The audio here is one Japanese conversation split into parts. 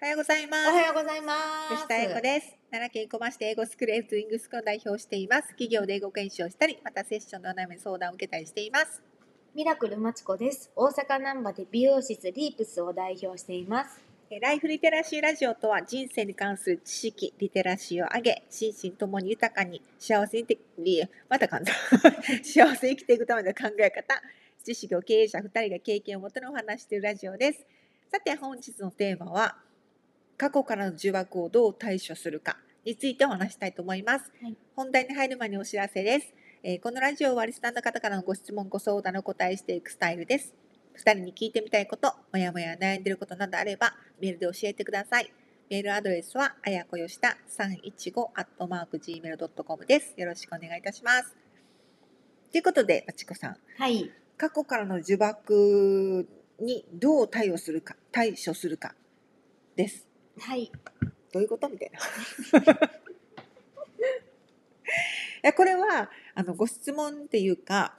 おはようございまおす。はようございます。吉田英子です。奈良県小町で英語スクールエイングスクを代表しています。企業で英語研修をしたり、またセッションのお悩み相談を受けたりしています。ミラクルまちこです。大阪難波で美容室リープスを代表しています。えーライフリテラシーラジオとは人生に関する知識、リテラシーを上げ、心身ともに豊かに幸せにて、また噛んだ幸せに生きていくための考え方、知識を経営者2人が経験をもとにお話しているラジオです。さて本日のテーマは、過去からの呪縛をどう対処するかについてお話したいと思います。はい本題に入る前にお知らせです。えーこのラジオはリスナーの方からのご質問、ご相談のお答えしていくスタイルです。2人に聞いてみたいこと、もやもや悩んでいることなどあれば、メールで教えてください。メールアドレスは、あやこよした315 gmail.com です。よろしくお願いいたします。ということで、まちこさん、はい。過去からの呪縛にどう対応するか、対処するかです。はい。どういうこと？みたいな。いやこれはあのご質問っていうか、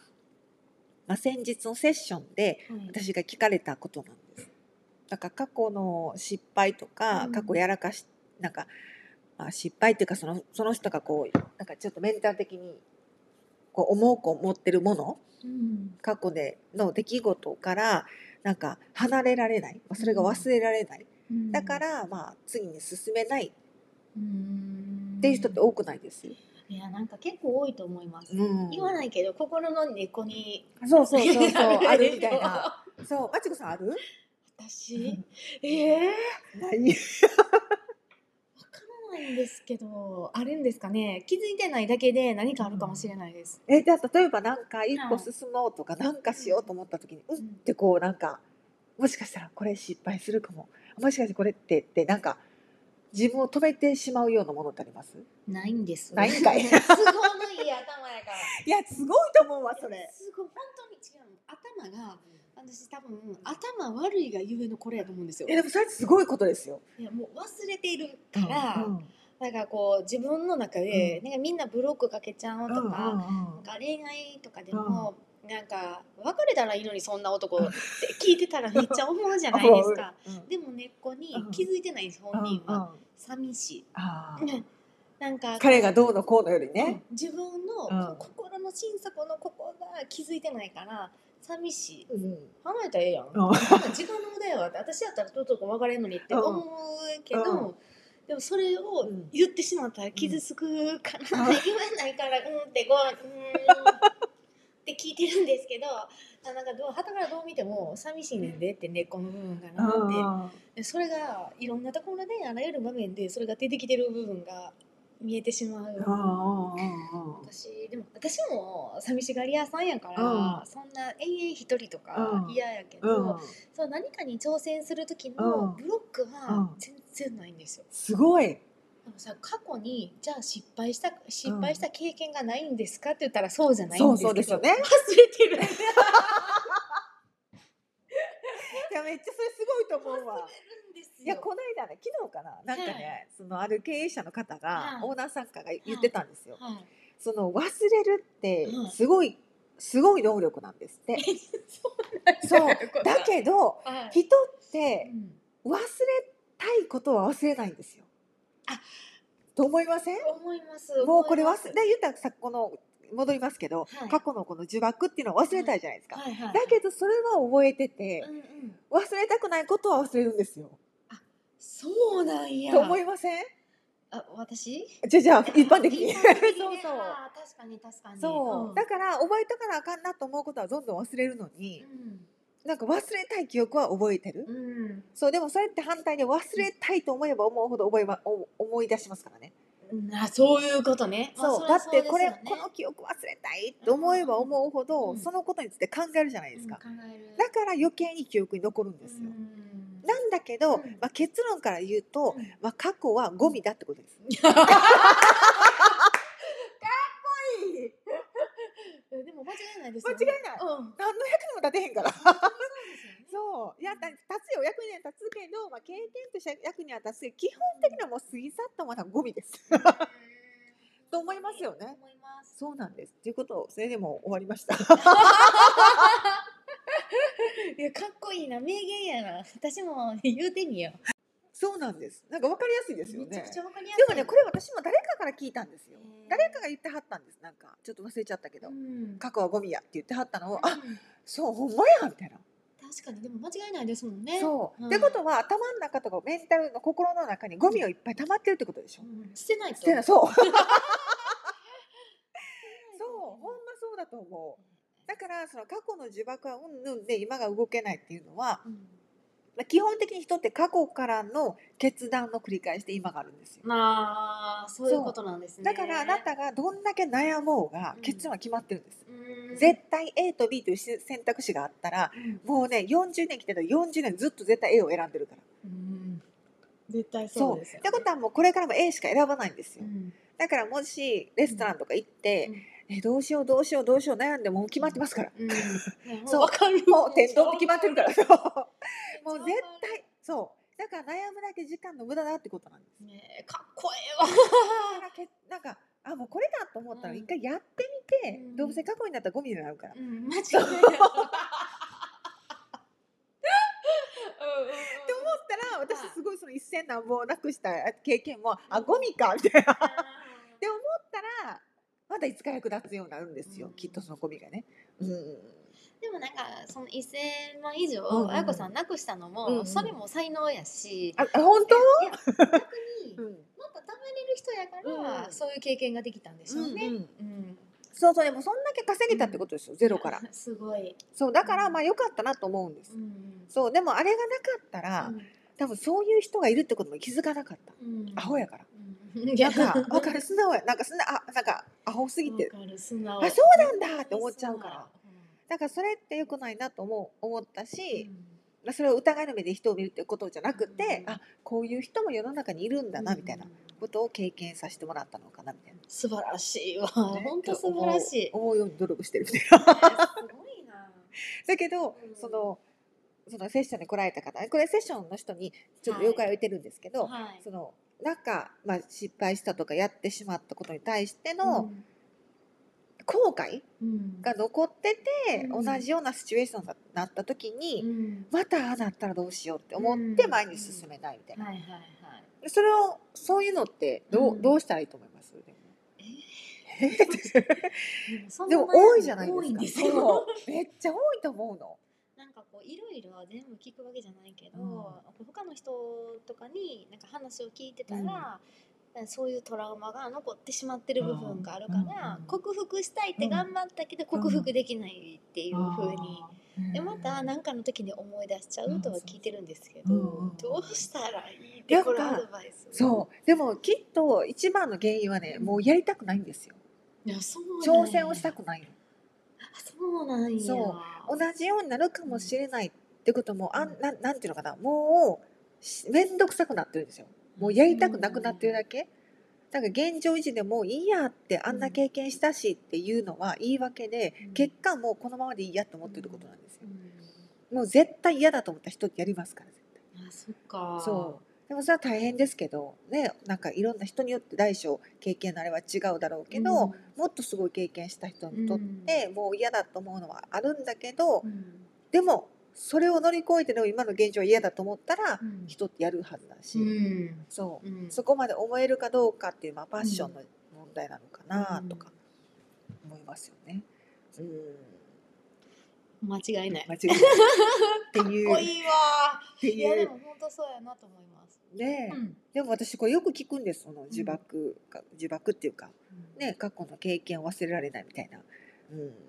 まあ、先日のセッションで私が聞かれたことなんです。だから過去の失敗とかうん過去やらかし、なんか、まあ、失敗っていうかそのその人がこうなんかちょっとメンタル的にこう重く持ってるものうん。過去での出来事からなんか離れられないまあそれが忘れられない、うんだか、らまあ次に進めないうん。っていう人って多くないです。いや、なんか結構多いと思います。うん言わないけど、心の根っこに。そうそうそうそう あるみたいな。そう、まちこさんある？私？ええ。わからないんですけど、あるんですかね？気づいてないだけで何かあるかもしれないです。えじゃあ例えばなんか一歩はい進もうとかなんかしようと思った時に、うん、んってこうなんかもしかしたらこれ失敗するかも。もしかしてこれってってなんか自分を止めてしまうようなものってあります？ないんです。ないんかいすごいいい頭やから。いやすごいと思うわそれ。すごい本当に違うの頭が私多分頭悪いがゆえのこれやと思うんですよえでもそれってすごいことですよ。いやもう忘れているから、うんうんなんかこう自分の中で、うなんかみんなブロックかけちゃうとか,、うんうんなんか恋愛とかでも、なんか別れたらいいのにそんな男って聞いてたらめっちゃ思うじゃないですか。う。ん。でも根っこにうん。気づいてないんです本人は、寂しい。なんか彼がどうのこうのよりね。自分のうん。心の心底のここが気づいてないから寂しい。うん。離れたらええやん。ん。時間の無駄やわって私やったらとうとう別れんのにって思うけど、うん。でもそれをうん。言ってしまったら傷つくから、うん。言わないからうんってこううんって聞いてるんですけどあなんかどう旗からどう見ても寂しいねんでって根っこの部分がなって、でそれがいろんなところであらゆる場面でそれが出てきてる部分が見えてしまう。私でも私も寂しがり屋さんやから、うん。そんな永遠一人とかうん。嫌やけうど、ん。そう何かに挑戦する時うん。のブロックはうん。全然ないんですよ。すごい。でもさ過去にじゃあ失敗した失敗した経験がないんですかって言ったらそうじゃないんですけどそうそうですよね。忘れてる。いやめっちゃそれすごいと思うわ。いやこの間ね昨日かな？なんかね、はいそのある経営者の方が、はい。オーナーさんかが言ってたんですよ。はい、その忘れるってはいすごい、すごい能力なんですって。そうだ。けどはい。人っうてん。忘れたいことは忘れないんですよ。あと思いません？思いますもうこれ忘れで言ったらさこの戻りますけど、はい過去のこの呪縛っていうのは忘れたいじゃないですか。はいはいはいだけどそれは覚えててう、んうん、忘れたくないことは忘れるんですよ。そうなんやと思いません？あ私？じゃあじゃあ一般的に。そうねそう。確かに確かにそう、んだから覚えとかなあかんなと思うことはどんどん忘れるのに、なんか忘れたい記憶は覚えてる、うん、うんそうでもそれって反対で忘れたいと思えば思うほど覚えまお思い出しますからね、うん、あそういうことね。まあそうだってこれ、この記憶忘れたいって思えば思うほど、うん。そのことについて考えるじゃないですか、うんだから余計に記憶に残るんですよ、うん。なんだけど、うん。まあ、結論から言うと、うん。まあ、過去はゴミだってことです、えでも間違いないですね。違いない。うん。何の役にも立てへんからそう。いやだ立つよ役には立つけど、まあ、経験として役には立つけど基本的にはもう過ぎ去ったものはゴミです。と思いますよね。思います。そうなんです。ということをそれでも終わりました。いやかっこいいな。名言やな。私も言うてみよう。そうなんです。なんかわかりやすいですよね。めちゃくちゃわかりやすい。でもねこれ私も誰かから聞いたんですよ。誰かが言ってはったんです。なんかちょっと忘れちゃったけど、うん。過去はゴミやって言ってはったのを、あうん。そうほんまやみたいな、確かにでも間違いないですもんね。そう、うん。ってことは頭の中とかメンタルの心の中にゴミをいっぱい溜まってるってことでしょ、うん。捨てないと。捨てなそう。そう。ほんまそうだと思う。だからその過去の呪縛はうんぬんで今が動けないっていうのはうん。まあ基本的に人って過去からの決断の繰り返しで今があるんですよ。まあそういうことなんですね。だからあなたがどんだけ悩もうがうん。結論は決まってるんです、うん。絶対 A と B という選択肢があったらうん。もうね40年来てたら40年ずっと絶対 A を選んでるから。うん。絶対そそううですよ、ってことはもうこれからも A しか選ばないんですよ、うん。だからもしレストランとか行って、うん。えどうしようどうしようどうしよう悩んでもう決まってますから、うん、そう。うわかる。もう店頭って決まってるからもう絶対そう。だから悩むだけ時間の無駄だってことなんです。ねえかっこええわ。なんかあもうこれだと思ったらうん。一回やってみて、うん。どうせ過去になったらゴミになるから、うん、間違いない。って思ったら私すごいその一銭なんぼをなくした経験もあゴミかみたいな。って思ったらまたいつか役立つようになるんですよ、うん。きっとそのゴミがね。うんでもなんかその1000万以上あやこさんなくしたのも、うんうん。それも才能やし、ああ本当、逆にうん。もっと貯めれる人やから、うん。そういう経験ができたんでしょうね。うんそうそうでもそんだけ稼げたってことですよ、ゼロから。すごい。そうだからまあ良かったなと思うんです。うんそうでもあれがなかったら、多分そういう人がいるってことも気づかなかった。うん。アホやから。うん。なんかわかる素直や。なんか素直あなんかアホすぎて。わかる素直。あそうなんだって思っちゃうから。うんだからそれって良くないなと思う思ったし、うんまあそれを疑いの目で人を見るってことじゃなくて、うんあこういう人も世の中にいるんだなみたいなことを経験させてもらったのかなみたいな。素晴らしいわ。ね 本当素晴らしい。思うように努力してるみたいな。すごいな。だけど、うんそのそのセッションに来られた方これセッションの人にちょっと了解を得てるんですけど、はい。そのなんか、まあ、失敗したとかやってしまったことに対しての後悔うん。が残ってて、うん。同じようなシチュエーションになった時に、うん。またああなったらどうしようって思ってうん。前に進めないみたいな、はいはいはい。でそれをそういうのってどう,、うん。どうしたらいいと思います？でも。そんでも多いじゃないですか。です。めっちゃ多いと思うの。なんかこう。いろいろ全部聞くわけじゃないけど、うん他の。人とかになんか話を聞いてたら、そういうトラウマが残ってしまってる部分があるから、うん克服したいって頑張ったけど、克服できないっていう風に、でまた何かの時に思い出しちゃうとは聞いてるんですけど、うんどうしたらいいってこれアドバイス？そう。でもきっと一番の原因はねもうやりたくないんですよ。いやそう挑戦をしたくないそうなんや。そう。同じようになるかもしれないってこともあん。なんなんていうのかな。もうし面倒くさくなってるんですよもうやりたくなくなってるだけ？だから現状維持でもういいやってあんな経験したしっていうのは言い訳でうん。結果もうこのままでいいやと思ってることなんですよ。うん。もう絶対嫌だと思った人ってやりますから絶対。あそっか。そう。でもそれは大変ですけどねなんかいろんな人によって大小経験のあれは違うだろうけど、うん。もっとすごい経験した人にとって、もう嫌だと思うのはあるんだけど、うん。でもそれを乗り越えてでも今の現状は嫌だと思ったら、うん。人ってやるはずだし、うん。そう、うん。そこまで思えるかどうかっていう、まあ、パッションの問題なのかなとか思いますよね。うん。間違いない。間違いない。っていう。かっこいいわ。っていやいうでも本当そうやなと思います。ね、うん。でも私これよく聞くんですその呪縛か、呪縛っていうか。ね過去の経験を忘れられないみたいな。うん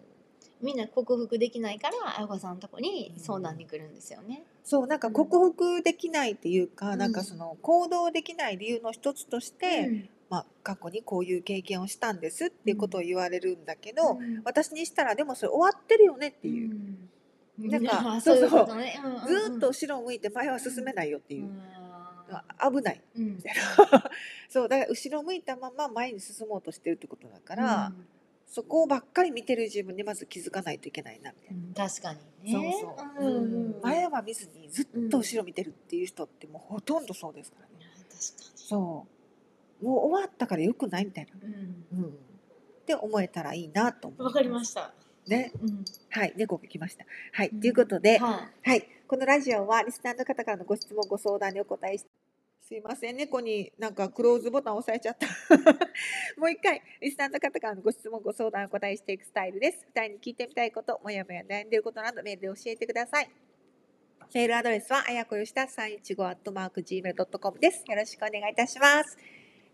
みんな克服できないからあやこさんのとこに相談に来るんですよね。そうなんか克服できないっていうか、うん。なんかその行動できない理由の一つとして、うん。まあ、過去にこういう経験をしたんですっていうことを言われるんだけど、うん。私にしたらでもそれ終わってるよねっていう、うん。なんかあそうそう。ね。うんうんうん。ずーっと後ろを向いて前は進めないよっていう。う、ん。危ない。うん。みたいなそうだから後ろを向いたまま前に進もうとしてるってことだから、そこばっかり見てる自分にまず気づかないといけないなみたいな。うん確かにね。そうそう、うんうん前は見ずにずっと後ろ見てるっていう人ってもうほとんどそうですからね。確かそう。もう終わったからよくないみたいな、に。うん。うん、って思えたらいいなと思うわかりました。ね。うん。はい。猫が来ました。はい、うん。ということで、ははい。このラジオはリスナーの方からのご質問ご相談にお答えしすいません、猫になんかクローズボタン押さえちゃった。もう一回、リスナーの方からのご質問、ご相談をお答えしていくスタイルです。二人に聞いてみたいこと、もやもや悩んでいることなどメールで教えてください。メールアドレスは、あやこよした315アットマーク Gmail.com です。よろしくお願いいたします。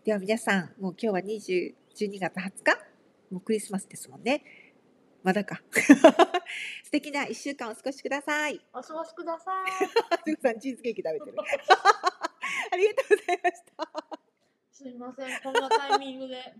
では皆さん、もう今日は20 12月20日？もうクリスマスですもんね。まだか。素敵な1週間をお過ごしください。お過ごしください。さんチーズケーキ食べてる。ありがとうございました。すいません、こんなタイミングで。